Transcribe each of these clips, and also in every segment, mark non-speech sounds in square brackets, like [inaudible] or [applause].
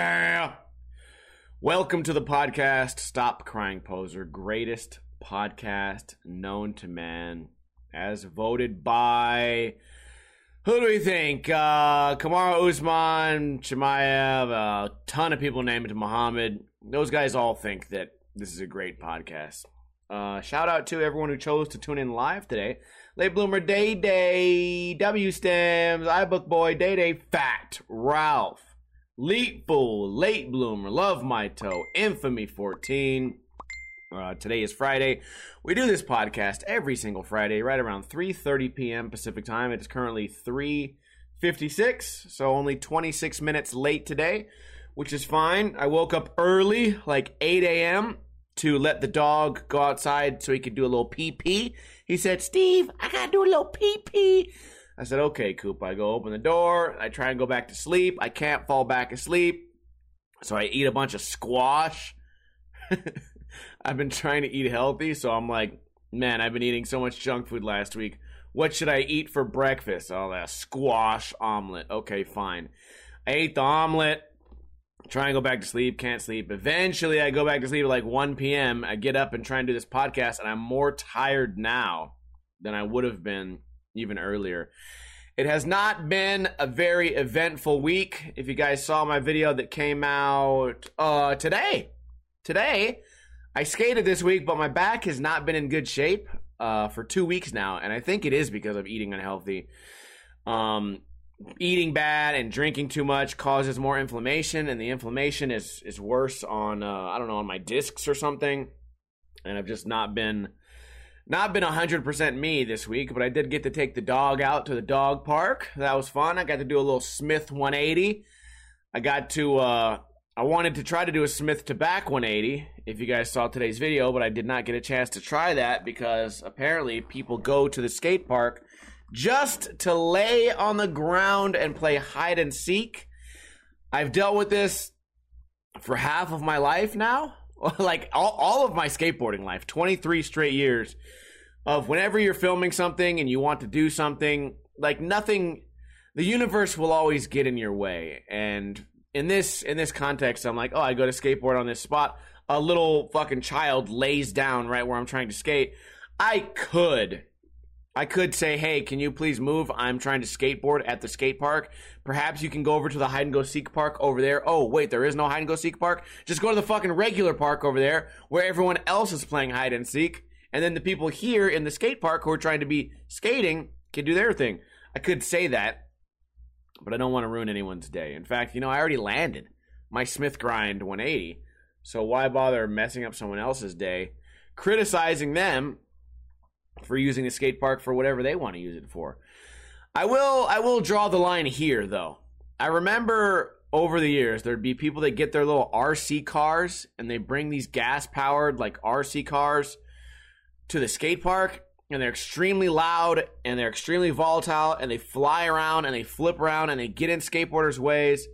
Yeah. Welcome to the podcast, Stop Crying Poser, greatest podcast known to man, as voted by. Who do we think? Uh, Kamaru Usman, Chimaev, a ton of people named Muhammad. Those guys all think that this is a great podcast. Uh, shout out to everyone who chose to tune in live today. Late Bloomer, Day Day, W Stems, iBook Boy, Day Day, Fat, Ralph, Leap Fool, Late Bloomer, Love My Toe, Infamy 14. Uh, today is Friday. We do this podcast every single Friday, right around 3:30 p.m. Pacific time. It is currently 3:56, so only 26 minutes late today, which is fine. I woke up early, like 8 a.m., to let the dog go outside so he could do a little pee pee. He said, "Steve, I gotta do a little pee pee." I said, okay, Coop. I go open the door. I try and go back to sleep. I can't fall back asleep. So I eat a bunch of squash. [laughs] I've been trying to eat healthy. So I'm like, man, I've been eating so much junk food last week. What should I eat for breakfast? Oh, that squash omelet. Okay, fine. I ate the omelet. Try and go back to sleep. Can't sleep. Eventually, I go back to sleep at like 1 p.m. I get up and try and do this podcast, and I'm more tired now than I would have been even earlier. It has not been a very eventful week. If you guys saw my video that came out uh, today, today, I skated this week, but my back has not been in good shape uh, for two weeks now, and I think it is because of eating unhealthy. Um, eating bad and drinking too much causes more inflammation, and the inflammation is is worse on uh, I don't know on my discs or something, and I've just not been not been 100% me this week, but I did get to take the dog out to the dog park. That was fun. I got to do a little Smith 180. I got to, uh, I wanted to try to do a Smith to back 180 if you guys saw today's video, but I did not get a chance to try that because apparently people go to the skate park just to lay on the ground and play hide and seek. I've dealt with this for half of my life now. [laughs] like all, all of my skateboarding life, 23 straight years of whenever you're filming something and you want to do something, like nothing, the universe will always get in your way. And in this in this context, I'm like, oh, I go to skateboard on this spot. A little fucking child lays down right where I'm trying to skate. I could I could say, hey, can you please move? I'm trying to skateboard at the skate park. Perhaps you can go over to the hide and go seek park over there. Oh, wait, there is no hide and go seek park? Just go to the fucking regular park over there where everyone else is playing hide and seek. And then the people here in the skate park who are trying to be skating can do their thing. I could say that, but I don't want to ruin anyone's day. In fact, you know, I already landed my Smith grind 180. So why bother messing up someone else's day, criticizing them for using the skate park for whatever they want to use it for. I will I will draw the line here though. I remember over the years there'd be people that get their little RC cars and they bring these gas powered like RC cars to the skate park and they're extremely loud and they're extremely volatile and they fly around and they flip around and they get in skateboarders ways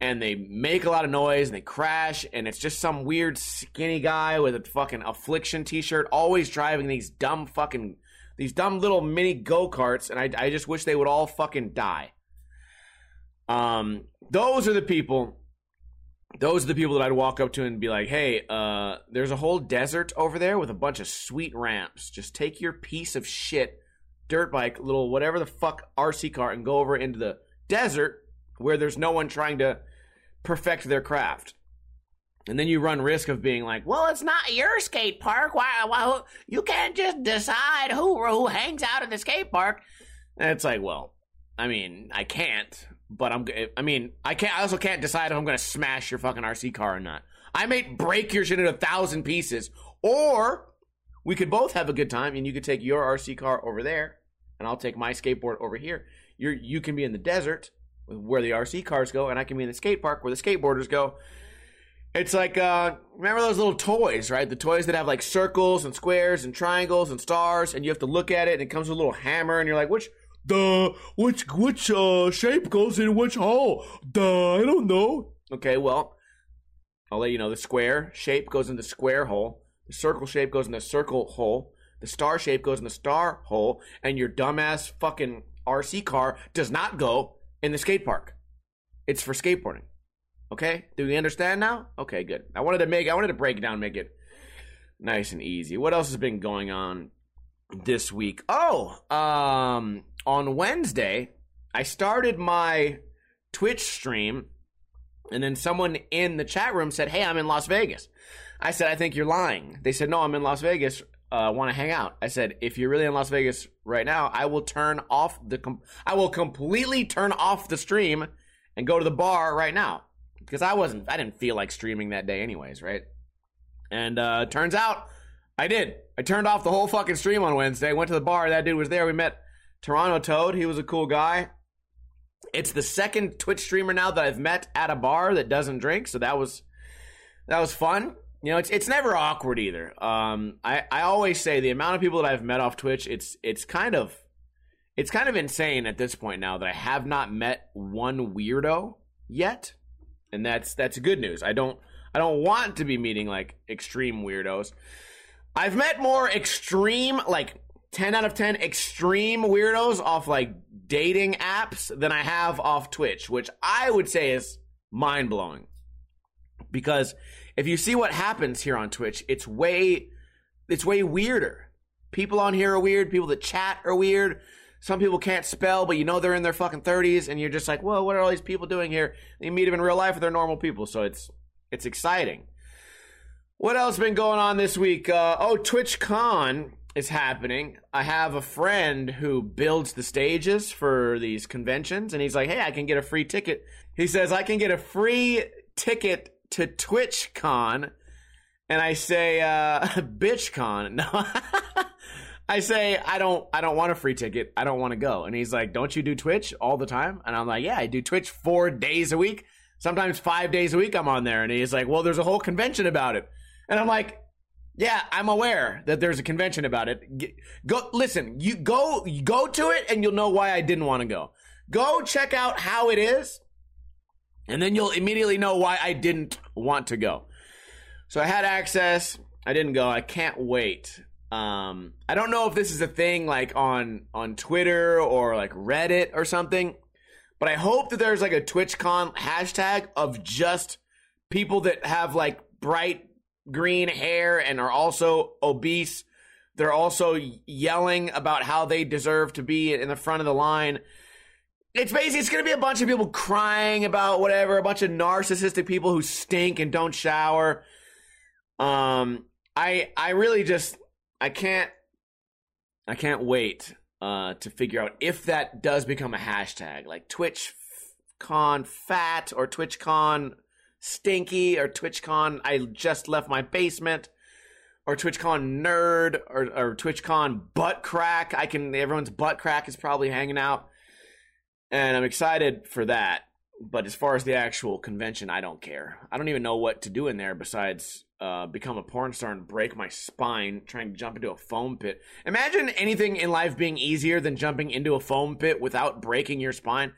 and they make a lot of noise and they crash and it's just some weird skinny guy with a fucking affliction t-shirt always driving these dumb fucking these dumb little mini go-karts and I, I just wish they would all fucking die um those are the people those are the people that I'd walk up to and be like, "Hey, uh, there's a whole desert over there with a bunch of sweet ramps. Just take your piece of shit dirt bike, little whatever the fuck RC car, and go over into the desert where there's no one trying to perfect their craft. And then you run risk of being like, well, it's not your skate park. Why? why you can't just decide who who hangs out at the skate park. And it's like, well, I mean, I can't, but I'm. I mean, I can't. I also can't decide if I'm going to smash your fucking RC car or not. I may break your shit into a thousand pieces, or we could both have a good time, and you could take your RC car over there, and I'll take my skateboard over here. You're you can be in the desert, where the RC cars go, and I can be in the skate park where the skateboarders go. It's like uh, remember those little toys, right? The toys that have like circles and squares and triangles and stars, and you have to look at it, and it comes with a little hammer, and you're like, which the which which uh, shape goes in which hole? Duh, I don't know. Okay, well, I'll let you know. The square shape goes in the square hole. The circle shape goes in the circle hole. The star shape goes in the star hole, and your dumbass fucking RC car does not go in the skate park. It's for skateboarding. Okay, do we understand now? Okay, good. I wanted to make I wanted to break it down, make it nice and easy. What else has been going on this week? Oh, um, on Wednesday, I started my Twitch stream, and then someone in the chat room said, "Hey, I'm in Las Vegas." I said, "I think you're lying." They said, "No, I'm in Las Vegas. Uh, Want to hang out?" I said, "If you're really in Las Vegas right now, I will turn off the com- I will completely turn off the stream and go to the bar right now because I wasn't I didn't feel like streaming that day anyways, right?" And uh, turns out I did. I turned off the whole fucking stream on Wednesday. Went to the bar. That dude was there. We met Toronto Toad. He was a cool guy. It's the second Twitch streamer now that I've met at a bar that doesn't drink, so that was that was fun. You know, it's it's never awkward either. Um, I I always say the amount of people that I've met off Twitch, it's it's kind of it's kind of insane at this point now that I have not met one weirdo yet, and that's that's good news. I don't I don't want to be meeting like extreme weirdos. I've met more extreme like 10 out of 10 extreme weirdos off like dating apps than I have off Twitch, which I would say is mind blowing. Because if you see what happens here on Twitch, it's way it's way weirder. People on here are weird, people that chat are weird. Some people can't spell, but you know they're in their fucking 30s and you're just like, "Whoa, what are all these people doing here?" You meet them in real life, they're normal people, so it's it's exciting. What else been going on this week? Uh, oh, TwitchCon is happening. I have a friend who builds the stages for these conventions, and he's like, "Hey, I can get a free ticket." He says, "I can get a free ticket to TwitchCon," and I say, uh, [laughs] "BitchCon." [laughs] No, I say, "I don't, I don't want a free ticket. I don't want to go." And he's like, "Don't you do Twitch all the time?" And I'm like, "Yeah, I do Twitch four days a week." Sometimes five days a week I'm on there. And he's like, well, there's a whole convention about it. And I'm like, yeah, I'm aware that there's a convention about it. Go listen, you go go to it and you'll know why I didn't want to go. Go check out how it is, and then you'll immediately know why I didn't want to go. So I had access. I didn't go. I can't wait. Um, I don't know if this is a thing like on on Twitter or like Reddit or something, but I hope that there's like a TwitchCon hashtag of just people that have like bright green hair and are also obese. They're also yelling about how they deserve to be in the front of the line. It's basically it's going to be a bunch of people crying about whatever, a bunch of narcissistic people who stink and don't shower. Um, I I really just I can't I can't wait uh, to figure out if that does become a hashtag, like TwitchCon fat or TwitchCon stinky or TwitchCon I just left my basement or TwitchCon nerd or, or TwitchCon butt crack. I can everyone's butt crack is probably hanging out, and I'm excited for that. But as far as the actual convention, I don't care. I don't even know what to do in there besides uh, become a porn star and break my spine trying to jump into a foam pit. Imagine anything in life being easier than jumping into a foam pit without breaking your spine.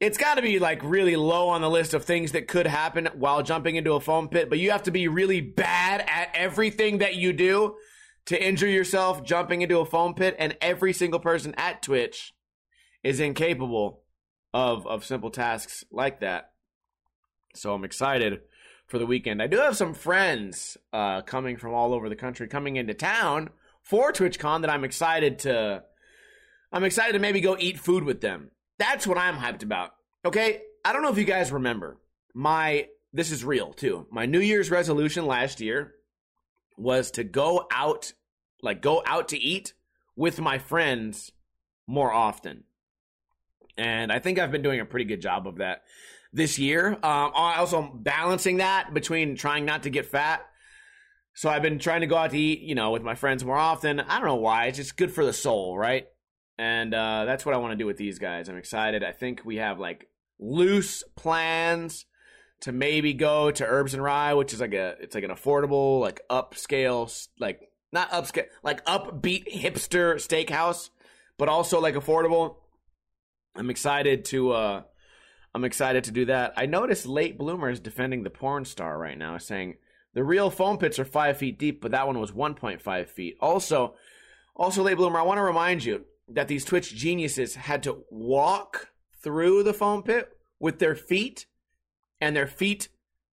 It's got to be like really low on the list of things that could happen while jumping into a foam pit, but you have to be really bad at everything that you do to injure yourself jumping into a foam pit, and every single person at Twitch is incapable of of simple tasks like that. So I'm excited for the weekend. I do have some friends uh, coming from all over the country coming into town for TwitchCon that I'm excited to. I'm excited to maybe go eat food with them. That's what I'm hyped about. Okay, I don't know if you guys remember my. This is real too. My New Year's resolution last year was to go out, like go out to eat with my friends more often and I think I've been doing a pretty good job of that this year. Um, also balancing that between trying not to get fat. So I've been trying to go out to eat, you know, with my friends more often. I don't know why. It's just good for the soul, right? And uh, that's what I want to do with these guys. I'm excited. I think we have like loose plans to maybe go to Herbs and Rye, which is like a it's like an affordable, like upscale, like not upscale, like upbeat hipster steakhouse, but also like affordable. I'm excited to uh I'm excited to do that. I noticed late bloomers defending the porn star right now, saying the real foam pits are five feet deep, but that one was 1.5 feet. Also, also late bloomer, I want to remind you that these Twitch geniuses had to walk through the foam pit with their feet and their feet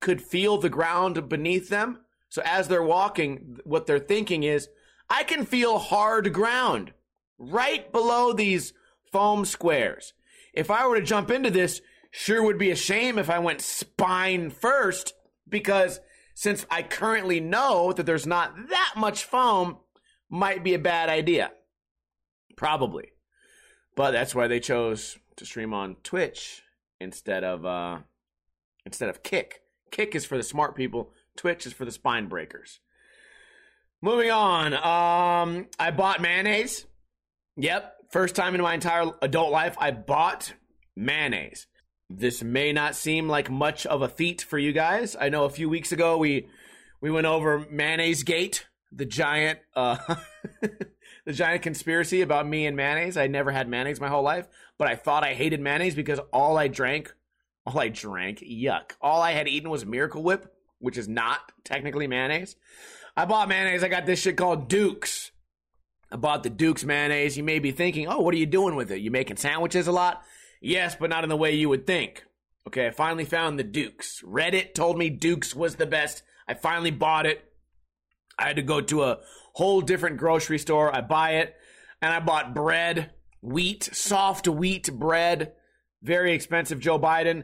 could feel the ground beneath them. So as they're walking, what they're thinking is, I can feel hard ground right below these foam squares. If I were to jump into this, sure would be a shame if I went spine first because since I currently know that there's not that much foam, might be a bad idea. Probably. But that's why they chose to stream on Twitch instead of uh instead of Kick. Kick is for the smart people, Twitch is for the spine breakers. Moving on. Um I bought mayonnaise. Yep, first time in my entire adult life I bought mayonnaise. This may not seem like much of a feat for you guys. I know a few weeks ago we we went over mayonnaise gate, the giant uh [laughs] the giant conspiracy about me and mayonnaise. I never had mayonnaise my whole life, but I thought I hated mayonnaise because all I drank, all I drank, yuck. All I had eaten was Miracle Whip, which is not technically mayonnaise. I bought mayonnaise. I got this shit called Duke's. I bought the Duke's mayonnaise. You may be thinking, oh, what are you doing with it? You making sandwiches a lot? Yes, but not in the way you would think. Okay, I finally found the Dukes. Reddit told me Dukes was the best. I finally bought it. I had to go to a whole different grocery store. I buy it, and I bought bread, wheat, soft wheat bread, very expensive, Joe Biden.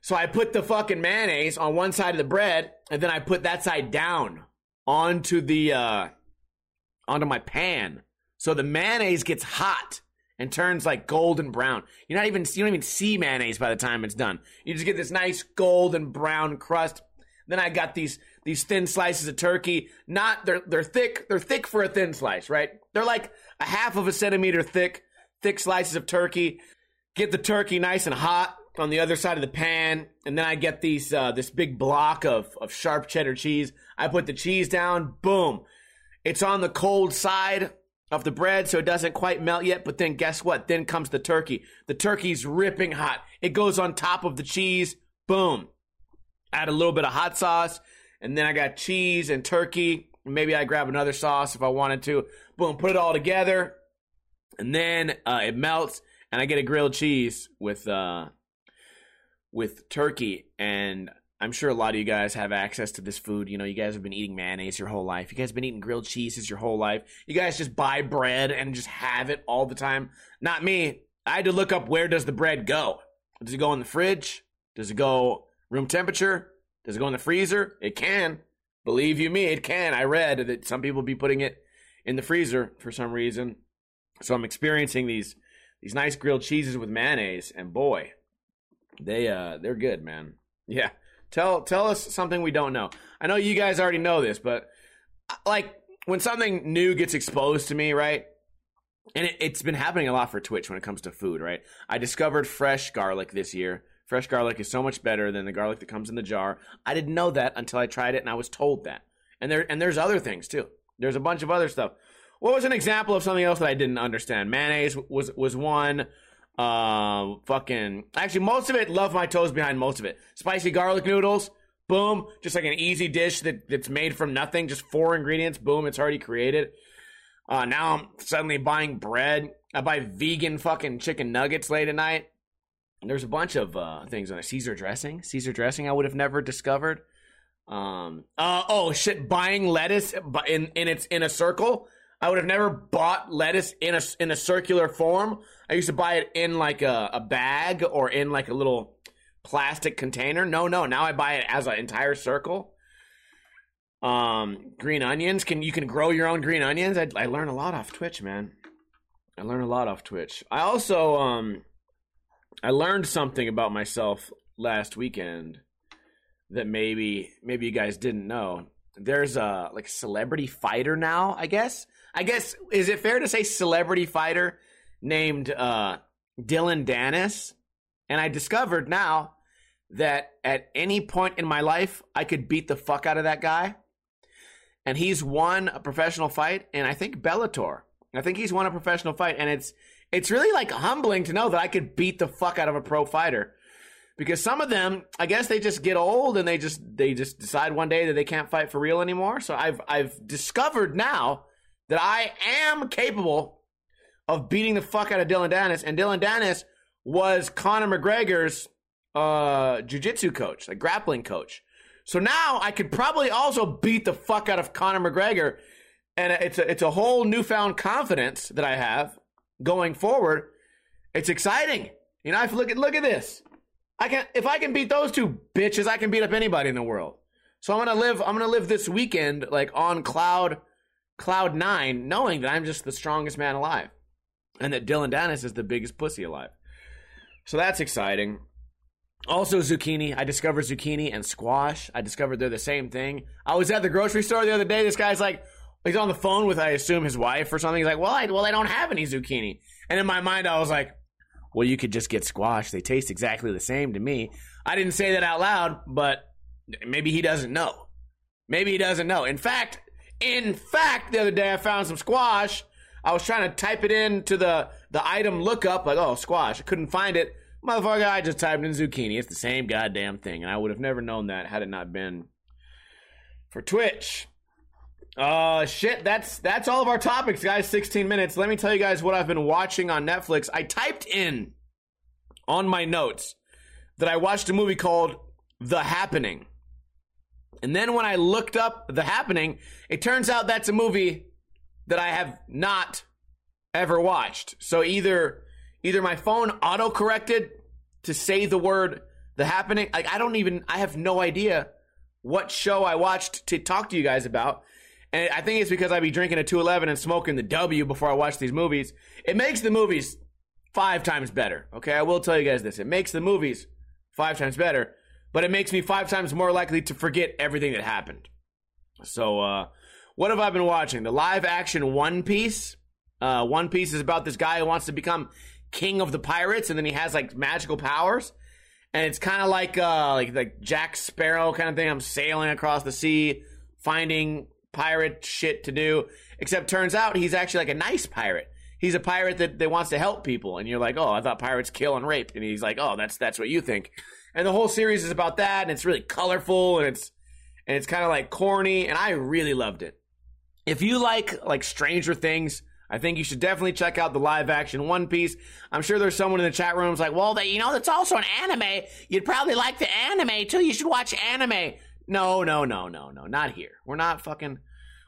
So I put the fucking mayonnaise on one side of the bread, and then I put that side down onto the uh, onto my pan. So the mayonnaise gets hot and turns like golden brown. You're not even you don't even see mayonnaise by the time it's done. You just get this nice golden brown crust. Then I got these these thin slices of turkey. Not they're they're thick. They're thick for a thin slice, right? They're like a half of a centimeter thick, thick slices of turkey. Get the turkey nice and hot on the other side of the pan, and then I get these uh, this big block of of sharp cheddar cheese. I put the cheese down. Boom. It's on the cold side of the bread, so it doesn't quite melt yet. But then guess what? Then comes the turkey. The turkey's ripping hot. It goes on top of the cheese. Boom. Add a little bit of hot sauce, and then I got cheese and turkey. Maybe I grab another sauce if I wanted to. Boom, put it all together, and then uh, it melts, and I get a grilled cheese with uh, with turkey. And I'm sure a lot of you guys have access to this food. You know, you guys have been eating mayonnaise your whole life. You guys have been eating grilled cheeses your whole life. You guys just buy bread and just have it all the time. Not me. I had to look up where does the bread go. Does it go in the fridge? Does it go room temperature? Does it go in the freezer? It can. Believe you me, it can. I read that some people be putting it in the freezer for some reason. So I'm experiencing these these nice grilled cheeses with mayonnaise, and boy, they uh they're good, man. [laughs] Yeah. Tell tell us something we don't know. I know you guys already know this, but like when something new gets exposed to me, right? And it, it's been happening a lot for Twitch when it comes to food, right? I discovered fresh garlic this year. Fresh garlic is so much better than the garlic that comes in the jar. I didn't know that until I tried it and I was told that. And there and there's other things too. There's a bunch of other stuff. What was an example of something else that I didn't understand? Mayonnaise was was one. Uh, fucking. Actually, most of it. Love my toes behind most of it. Spicy garlic noodles. Boom. Just like an easy dish that, that's made from nothing. Just four ingredients. Boom. It's already created. Uh, now I'm suddenly buying bread. I buy vegan fucking chicken nuggets late at night. There's a bunch of uh, things on it. Caesar dressing. Caesar dressing I would have never discovered. Um, uh, oh shit, buying lettuce in, in its in a circle. I would have never bought lettuce in a in a circular form. I used to buy it in like a, a bag or in like a little plastic container. No, no. Now I buy it as an entire circle. Um, green onions. Can you can grow your own green onions? I, I learn a lot off Twitch, man. I learn a lot off Twitch. I also um, I learned something about myself last weekend that maybe maybe you guys didn't know. There's a like celebrity fighter now. I guess. I guess is it fair to say celebrity fighter named uh, Dillon Danis? And I discovered now that at any point in my life, I could beat the fuck out of that guy. And he's won a professional fight, and I think Bellator. I think he's won a professional fight, and it's it's really like humbling to know that I could beat the fuck out of a pro fighter. Because some of them, I guess they just get old and they just they just decide one day that they can't fight for real anymore. So I've I've discovered now that I am capable of beating the fuck out of Dillon Danis. And Dillon Danis was Conor McGregor's uh, jujitsu coach, like grappling coach. So now I could probably also beat the fuck out of Conor McGregor, and it's a it's a whole newfound confidence that I have going forward. It's exciting. You know, I look at look at this. I can if I can beat those two bitches, I can beat up anybody in the world. So I'm gonna live. I'm gonna live this weekend like on cloud cloud nine, knowing that I'm just the strongest man alive, and that Dillon Danis is the biggest pussy alive. So that's exciting. Also, zucchini. I discovered zucchini and squash. I discovered they're the same thing. I was at the grocery store the other day. This guy's like, he's on the phone with, I assume, his wife or something. He's like, well, I, well, I don't have any zucchini. And in my mind, I was like, well, you could just get squash. They taste exactly the same to me. I didn't say that out loud, but maybe he doesn't know. Maybe he doesn't know. In fact, in fact, the other day I found some squash. I was trying to type it into the the item lookup, like oh squash. I couldn't find it. Motherfucker, I just typed in zucchini. It's the same goddamn thing, and I would have never known that had it not been for Twitch. Uh shit, that's that's all of our topics, guys. 16 minutes. Let me tell you guys what I've been watching on Netflix. I typed in on my notes that I watched a movie called The Happening. And then when I looked up The Happening, it turns out that's a movie that I have not ever watched. So either either my phone auto corrected to say the word The Happening, like I don't even I have no idea what show I watched to talk to you guys about. And I think it's because I'd be drinking a 211 and smoking the W before I watch these movies. It makes the movies five times better. Okay, I will tell you guys this. It makes the movies five times better, but it makes me five times more likely to forget everything that happened. So, uh, what have I been watching? The live action One Piece. Uh, One Piece is about this guy who wants to become king of the pirates, and then he has like magical powers. And it's kind of like uh, like like Jack Sparrow kind of thing. I'm sailing across the sea, finding pirate shit to do. Except turns out he's actually like a nice pirate. He's a pirate that, that wants to help people, and you're like, oh, I thought pirates kill and rape, and he's like, oh, that's that's what you think. And the whole series is about that, and it's really colorful, and it's and it's kind of like corny, and I really loved it. If you like like Stranger Things, I think you should definitely check out the live action One Piece. I'm sure there's someone in the chat room who's like, well, they, you know, that's also an anime. You'd probably like the anime too. You should watch anime. No, no, no, no, no, not here. We're not fucking,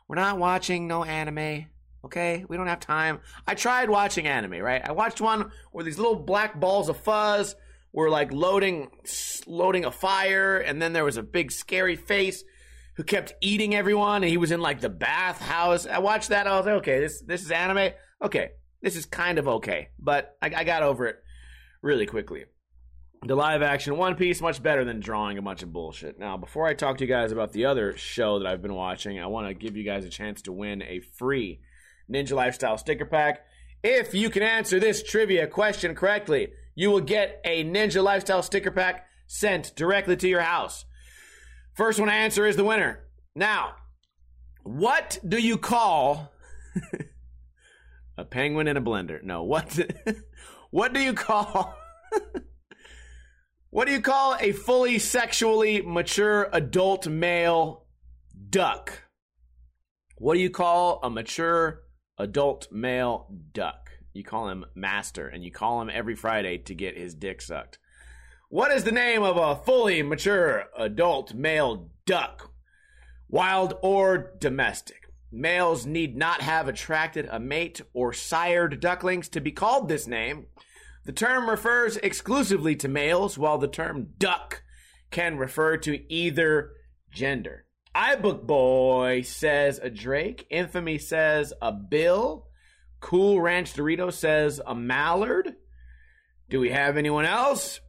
we're not watching no anime. Okay, we don't have time. I tried watching anime, right? I watched one where these little black balls of fuzz were like loading, loading a fire, and then there was a big scary face who kept eating everyone, and he was in like the bathhouse. I watched that. I was like, okay, this this is anime. Okay, this is kind of okay, but I, I got over it really quickly. The live action One Piece much better than drawing a bunch of bullshit. Now, before I talk to you guys about the other show that I've been watching, I want to give you guys a chance to win a free Ninja Lifestyle sticker pack. If you can answer this trivia question correctly, you will get a Ninja Lifestyle sticker pack sent directly to your house. First one to answer is the winner. Now, what do you call [laughs] a penguin in a blender? No, what [laughs] what do you call [laughs] What do you call a fully sexually mature adult male duck? What do you call a mature adult male duck? You call him master, and you call him every Friday to get his dick sucked. What is the name of a fully mature adult male duck? Wild or domestic? Males need not have attracted a mate or sired ducklings to be called this name. The term refers exclusively to males, while the term duck can refer to either gender. iBook Boy says a Drake. Infamy says a Bill. Cool Ranch Dorito says a Mallard. Do we have anyone else?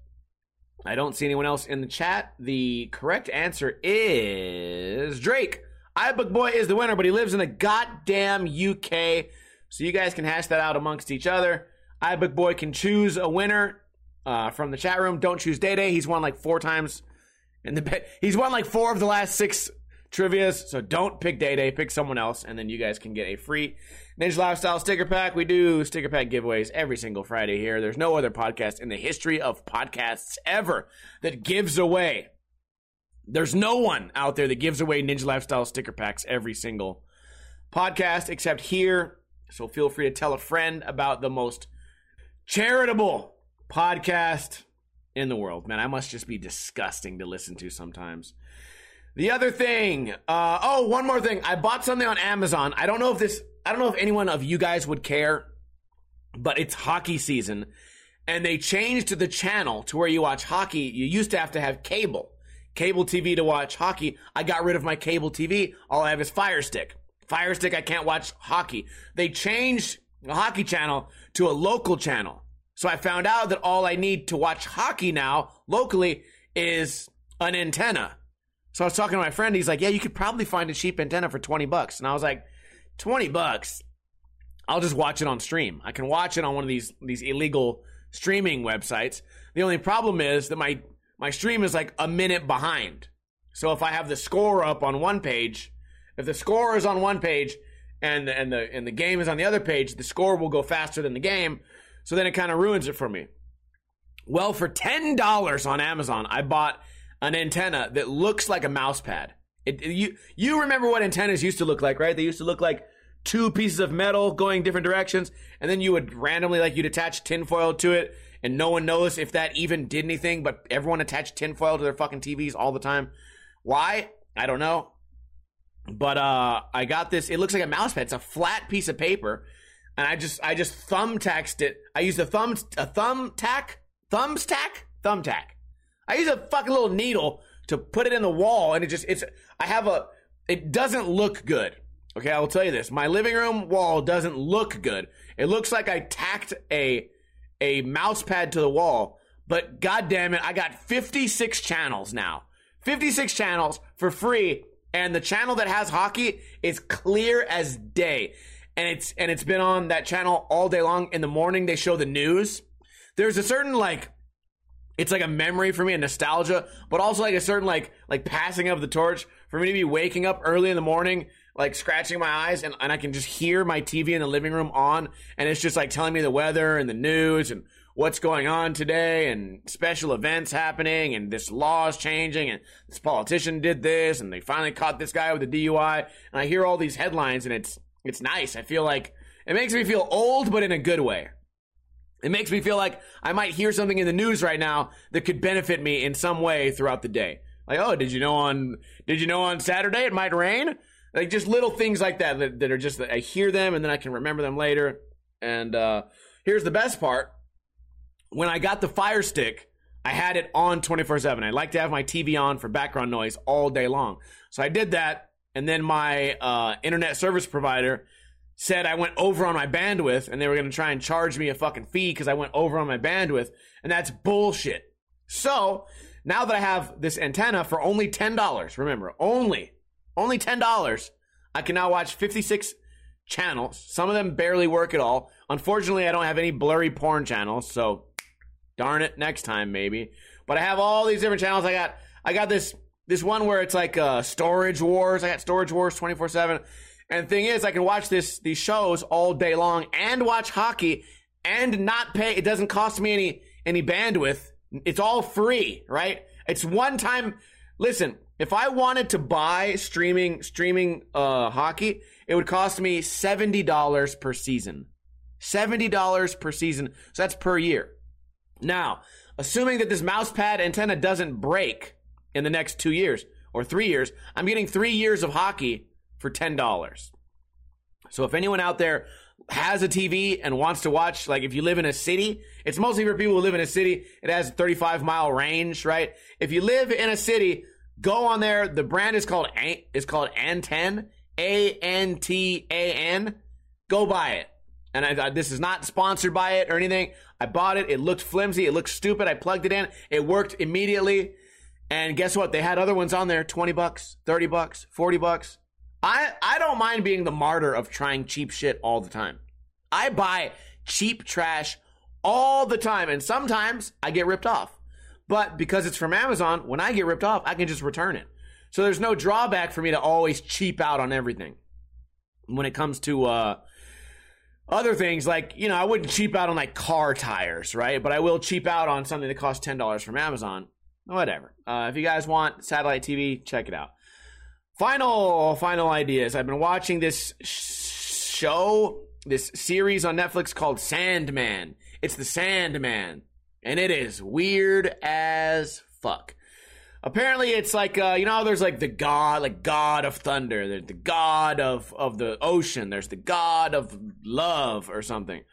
I don't see anyone else in the chat. The correct answer is Drake. iBook Boy is the winner, but he lives in the goddamn UK. So you guys can hash that out amongst each other iBook Boy can choose a winner uh, from the chat room. Don't choose Day Day. He's won like four times in the bet. [laughs] he's won like four of the last six trivia's. So don't pick Day Day. Pick someone else, and then you guys can get a free Ninja Lifestyle sticker pack. We do sticker pack giveaways every single Friday here. There's no other podcast in the history of podcasts ever that gives away. There's no one out there that gives away Ninja Lifestyle sticker packs every single podcast except here. So feel free to tell a friend about the most charitable podcast in the world, man. I must just be disgusting to listen to sometimes. The other thing, uh, oh, one more thing. I bought something on Amazon. I don't know if this, I don't know if anyone of you guys would care, but it's hockey season. And they changed the channel to where you watch hockey. You used to have to have cable, cable TV to watch hockey. I got rid of my cable TV. All I have is Fire Stick. Fire Stick, I can't watch hockey. They changed the hockey channel to a local channel. So I found out that all I need to watch hockey now locally is an antenna. So I was talking to my friend. He's like, "Yeah, you could probably find a cheap antenna for twenty bucks." And I was like, 20 bucks? I'll just watch it on stream. I can watch it on one of these these illegal streaming websites. The only problem is that my my stream is like a minute behind. So if I have the score up on one page, if the score is on one page and and the and the game is on the other page, the score will go faster than the game. So then it kind of ruins it for me. Well, for ten dollars on Amazon, I bought an antenna that looks like a mouse pad. It, you you remember what antennas used to look like, right? They used to look like two pieces of metal going different directions, and then you would randomly like you'd attach tinfoil to it, and no one knows if that even did anything, but everyone attached tinfoil to their fucking TVs all the time. Why? I don't know. But uh I got this, it looks like a mouse pad. It's a flat piece of paper. And I just I just thumbtacked it. I used a thumb a thumbtack? Thumbstack? Thumbtack. I use a fucking little needle to put it in the wall, and it just it's. I have a. It doesn't look good. Okay, I will tell you this. My living room wall doesn't look good. It looks like I tacked a a mouse pad to the wall, but god damn it, I got 56 channels now. 56 channels for free, and the channel that has hockey is clear as day. And it's and it's been on that channel all day long. In the morning they show the news. There's a certain like it's like a memory for me, a nostalgia, but also like a certain like like passing of the torch for me to be waking up early in the morning, like scratching my eyes, and, and I can just hear my TV in the living room on, and it's just like telling me the weather and the news and what's going on today and special events happening and this law is changing and this politician did this and they finally caught this guy with a DUI and I hear all these headlines and it's it's nice. I feel like it makes me feel old but in a good way. It makes me feel like I might hear something in the news right now that could benefit me in some way throughout the day. Like, oh, did you know on did you know on Saturday it might rain? Like just little things like that that, that are just I hear them and then I can remember them later. And uh, here's the best part: when I got the Fire Stick, I had it on 24 seven. I like to have my TV on for background noise all day long. So I did that, and then my uh, internet service provider said I went over on my bandwidth and they were going to try and charge me a fucking fee because I went over on my bandwidth. And that's bullshit. So now that I have this antenna for only $10, remember, only, only $10, I can now watch 56 channels. Some of them barely work at all. Unfortunately, I don't have any blurry porn channels. So darn it, next time maybe. But I have all these different channels. I got, I got this, this one where it's like uh, Storage Wars. I got Storage Wars 24 7 and thing is, I can watch this these shows all day long and watch hockey and not pay. It doesn't cost me any any bandwidth. It's all free, right? It's one time. Listen, if I wanted to buy streaming streaming uh, hockey, it would cost me seventy dollars per season. Seventy dollars per season. So that's per year. Now, assuming that this mouse pad antenna doesn't break in the next two years or three years, I'm getting three years of hockey for $10. So if anyone out there has a TV and wants to watch, like if you live in a city, it's mostly for people who live in a city. It has a 35 mile range, right? If you live in a city, go on there. The brand is called is called Anten, A N T A N. Go buy it. And I, this is not sponsored by it or anything. I bought it. It looked flimsy. It looked stupid. I plugged it in. It worked immediately. And guess what? They had other ones on there 20 bucks, 30 bucks, 40 bucks. I I don't mind being the martyr of trying cheap shit all the time. I buy cheap trash all the time, and sometimes I get ripped off. But because it's from Amazon, when I get ripped off, I can just return it. So there's no drawback for me to always cheap out on everything. When it comes to uh, other things, like, you know, I wouldn't cheap out on like car tires, right? But I will cheap out on something that costs $10 from Amazon. Whatever. Uh, if you guys want satellite TV, check it out. Final, final ideas. I've been watching this show, this series on Netflix called Sandman. It's the Sandman. and it is weird as fuck. Apparently, it's like uh, you know, there's like the god, like god of thunder. There's the god of of the ocean. There's the god of love or something.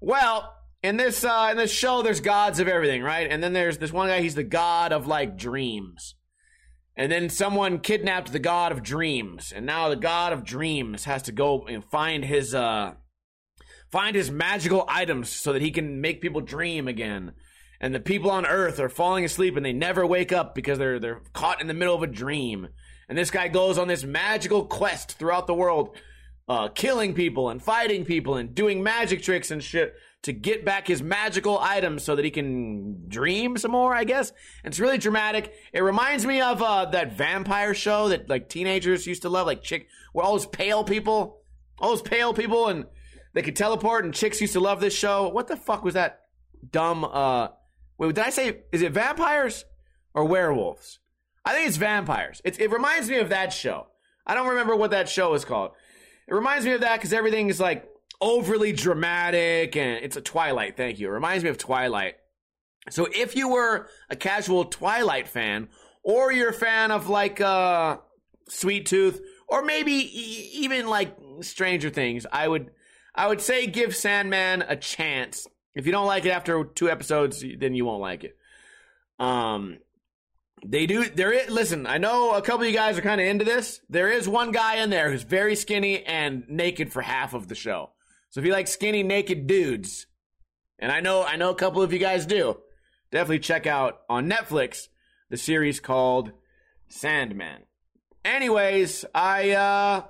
Well, in this uh, in this show, there's gods of everything, right? And then there's this one guy. He's the god of like dreams. And then someone kidnapped the god of dreams, and now the god of dreams has to go and find his uh find his magical items so that he can make people dream again. And the people on Earth are falling asleep and they never wake up because they're they're caught in the middle of a dream. And this guy goes on this magical quest throughout the world, uh, killing people and fighting people and doing magic tricks and shit to get back his magical items so that he can dream some more, I guess. And it's really dramatic. It reminds me of uh, that vampire show that like teenagers used to love, like chick, where all those pale people, all those pale people, and they could teleport. And chicks used to love this show. What the fuck was that dumb? uh Wait, did I say is it vampires or werewolves? I think it's vampires. It, it reminds me of that show. I don't remember what that show is called. It reminds me of that because everything is like overly dramatic and it's a Twilight. Thank you. It reminds me of Twilight. So if you were a casual Twilight fan, or you're a fan of like uh, Sweet Tooth, or maybe e- even like Stranger Things, I would I would say give Sandman a chance. If you don't like it after two episodes, then you won't like it. Um, they do. There is. Listen, I know a couple of you guys are kind of into this. There is one guy in there who's very skinny and naked for half of the show. So if you like skinny naked dudes, and I know I know a couple of you guys do, definitely check out on Netflix the series called Sandman. Anyways, I uh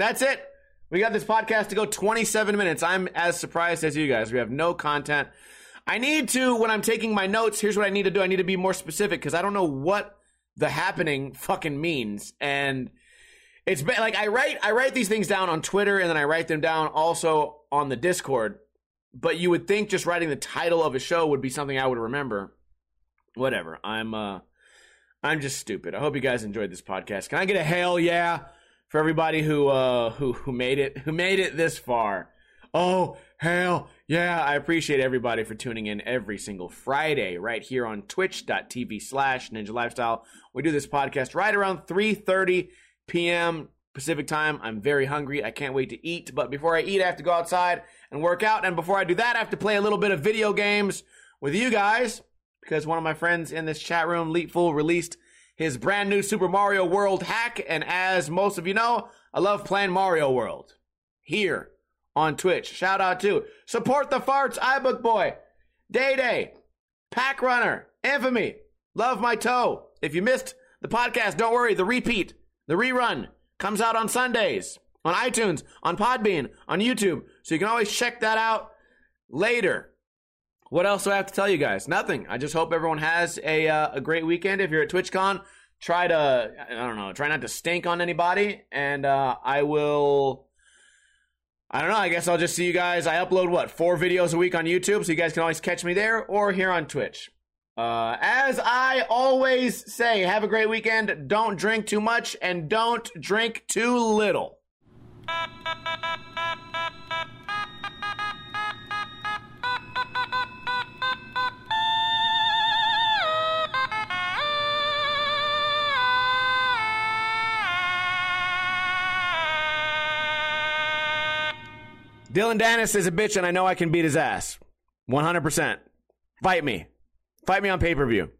that's it. We got this podcast to go 27 minutes. I'm as surprised as you guys. We have no content. I need to when I'm taking my notes, here's what I need to do. I need to be more specific because I don't know what the happening fucking means. And it's been like I write I write these things down on Twitter and then I write them down also on the Discord. But you would think just writing the title of a show would be something I would remember. Whatever. I'm uh I'm just stupid. I hope you guys enjoyed this podcast. Can I get a hell yeah for everybody who uh who who made it who made it this far? Oh, hell yeah. I appreciate everybody for tuning in every single Friday right here on twitch.tv slash ninja lifestyle. We do this podcast right around 3.30 p.m. Pacific time. I'm very hungry. I can't wait to eat. But before I eat, I have to go outside and work out. And before I do that, I have to play a little bit of video games with you guys because one of my friends in this chat room, Leapful, released his brand new Super Mario World hack. And as most of you know, I love playing Mario World here on Twitch. Shout out to Support the Farts, iBook Boy, Day Day, Pack Runner, Infamy, Love My Toe. If you missed the podcast, don't worry, the repeat, the rerun comes out on Sundays on iTunes, on Podbean, on YouTube. So you can always check that out later. What else do I have to tell you guys? Nothing. I just hope everyone has a uh, a great weekend. If you're at TwitchCon, try to I don't know, try not to stink on anybody, and uh, I will. I don't know. I guess I'll just see you guys. I upload what four videos a week on YouTube, so you guys can always catch me there or here on Twitch. Uh, as I always say, have a great weekend. Don't drink too much and don't drink too little. Dillon Danis is a bitch, and I know I can beat his ass. 100%. Fight me. Fight me on pay per view.